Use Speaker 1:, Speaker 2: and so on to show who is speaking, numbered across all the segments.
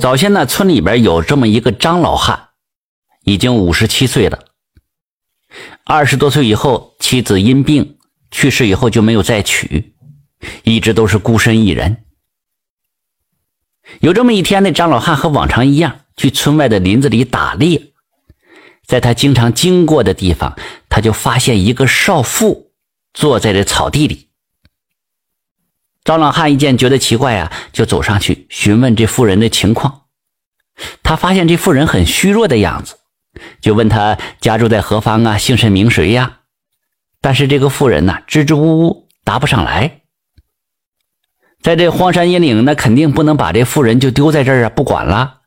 Speaker 1: 早先呢，村里边有这么一个张老汉，已经五十七岁了。二十多岁以后，妻子因病去世以后就没有再娶，一直都是孤身一人。有这么一天呢，张老汉和往常一样去村外的林子里打猎，在他经常经过的地方，他就发现一个少妇坐在这草地里。张老汉一见觉得奇怪啊，就走上去询问这妇人的情况。他发现这妇人很虚弱的样子，就问他家住在何方啊，姓甚名谁呀？但是这个妇人呢，支支吾吾答不上来。在这荒山野岭，那肯定不能把这妇人就丢在这儿啊，不管了。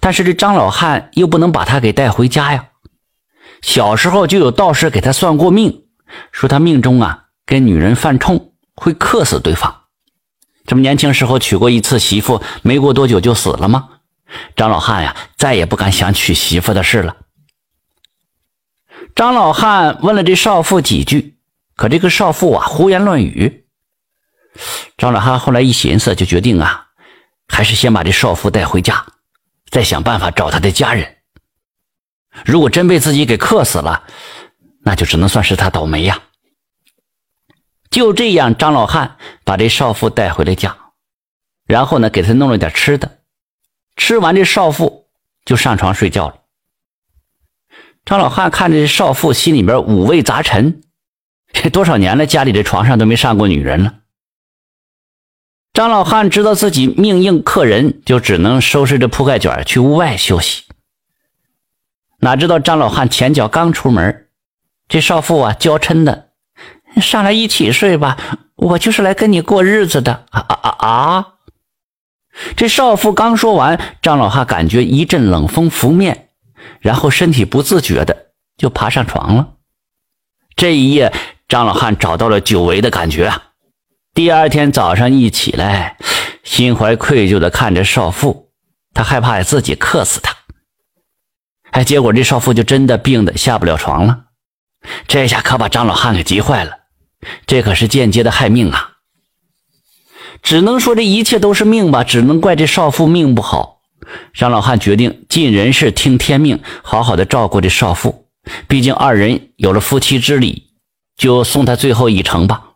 Speaker 1: 但是这张老汉又不能把她给带回家呀。小时候就有道士给他算过命，说他命中啊跟女人犯冲。会克死对方。这么年轻时候娶过一次媳妇，没过多久就死了吗？张老汉呀，再也不敢想娶媳妇的事了。张老汉问了这少妇几句，可这个少妇啊，胡言乱语。张老汉后来一寻思，就决定啊，还是先把这少妇带回家，再想办法找他的家人。如果真被自己给克死了，那就只能算是他倒霉呀。就这样，张老汉把这少妇带回了家，然后呢，给他弄了点吃的。吃完，这少妇就上床睡觉了。张老汉看着这少妇，心里边五味杂陈。这 多少年了，家里的床上都没上过女人了。张老汉知道自己命硬克人，就只能收拾着铺盖卷去屋外休息。哪知道张老汉前脚刚出门，这少妇啊，娇嗔的。上来一起睡吧，我就是来跟你过日子的啊啊啊啊！这少妇刚说完，张老汉感觉一阵冷风拂面，然后身体不自觉的就爬上床了。这一夜，张老汉找到了久违的感觉啊！第二天早上一起来，心怀愧疚的看着少妇，他害怕自己克死她。哎，结果这少妇就真的病的下不了床了，这下可把张老汉给急坏了。这可是间接的害命啊！只能说这一切都是命吧，只能怪这少妇命不好。张老汉决定尽人事听天命，好好的照顾这少妇。毕竟二人有了夫妻之礼，就送他最后一程吧。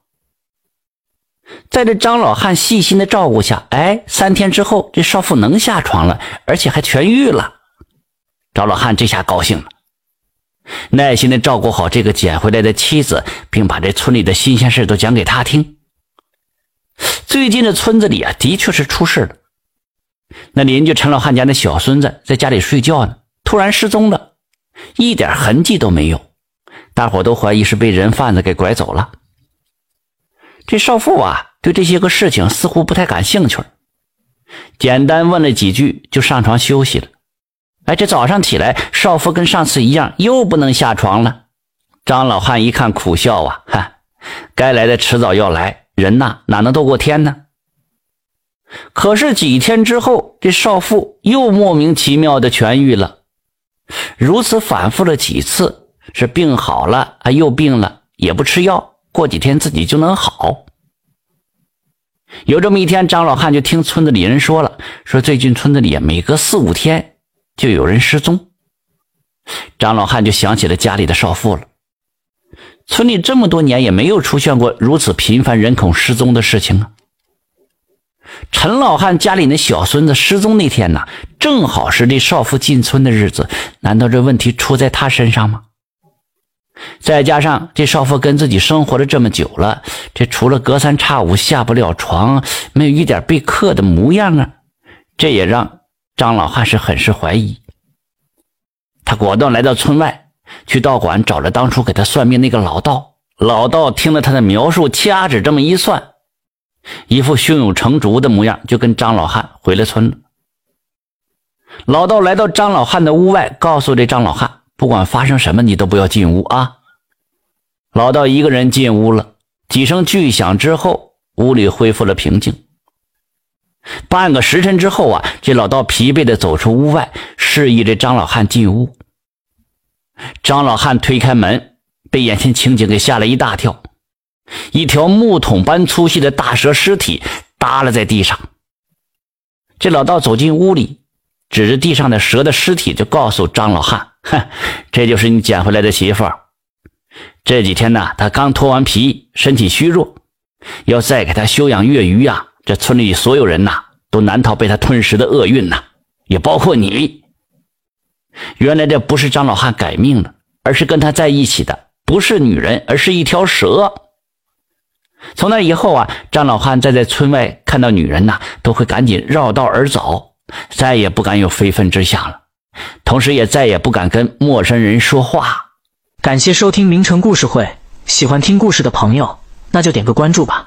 Speaker 1: 在这张老汉细心的照顾下，哎，三天之后，这少妇能下床了，而且还痊愈了。张老汉这下高兴了。耐心的照顾好这个捡回来的妻子，并把这村里的新鲜事都讲给他听。最近这村子里啊，的确是出事了。那邻居陈老汉家那小孙子在家里睡觉呢，突然失踪了，一点痕迹都没有。大伙都怀疑是被人贩子给拐走了。这少妇啊，对这些个事情似乎不太感兴趣，简单问了几句，就上床休息了。哎，这早上起来，少妇跟上次一样，又不能下床了。张老汉一看，苦笑啊，哈，该来的迟早要来，人呐，哪能斗过天呢？可是几天之后，这少妇又莫名其妙的痊愈了。如此反复了几次，是病好了啊，又病了，也不吃药，过几天自己就能好。有这么一天，张老汉就听村子里人说了，说最近村子里每隔四五天。就有人失踪，张老汉就想起了家里的少妇了。村里这么多年也没有出现过如此频繁人口失踪的事情啊。陈老汉家里那小孙子失踪那天呢，正好是这少妇进村的日子，难道这问题出在他身上吗？再加上这少妇跟自己生活了这么久了，这除了隔三差五下不了床，没有一点被克的模样啊，这也让。张老汉是很是怀疑，他果断来到村外，去道馆找了当初给他算命那个老道。老道听了他的描述，掐指这么一算，一副胸有成竹的模样，就跟张老汉回了村了。老道来到张老汉的屋外，告诉这张老汉，不管发生什么，你都不要进屋啊。老道一个人进屋了，几声巨响之后，屋里恢复了平静。半个时辰之后啊，这老道疲惫的走出屋外，示意这张老汉进屋。张老汉推开门，被眼前情景给吓了一大跳。一条木桶般粗细的大蛇尸体耷拉在地上。这老道走进屋里，指着地上的蛇的尸体，就告诉张老汉：“哼，这就是你捡回来的媳妇儿。这几天呢，她刚脱完皮，身体虚弱，要再给她休养月余呀，这村里所有人呐，都难逃被他吞食的厄运呐，也包括你。原来这不是张老汉改命了，而是跟他在一起的不是女人，而是一条蛇。”从那以后啊，张老汉再在村外看到女人呐，都会赶紧绕道而走，再也不敢有非分之想了，同时也再也不敢跟陌生人说话。
Speaker 2: 感谢收听名城故事会，喜欢听故事的朋友，那就点个关注吧。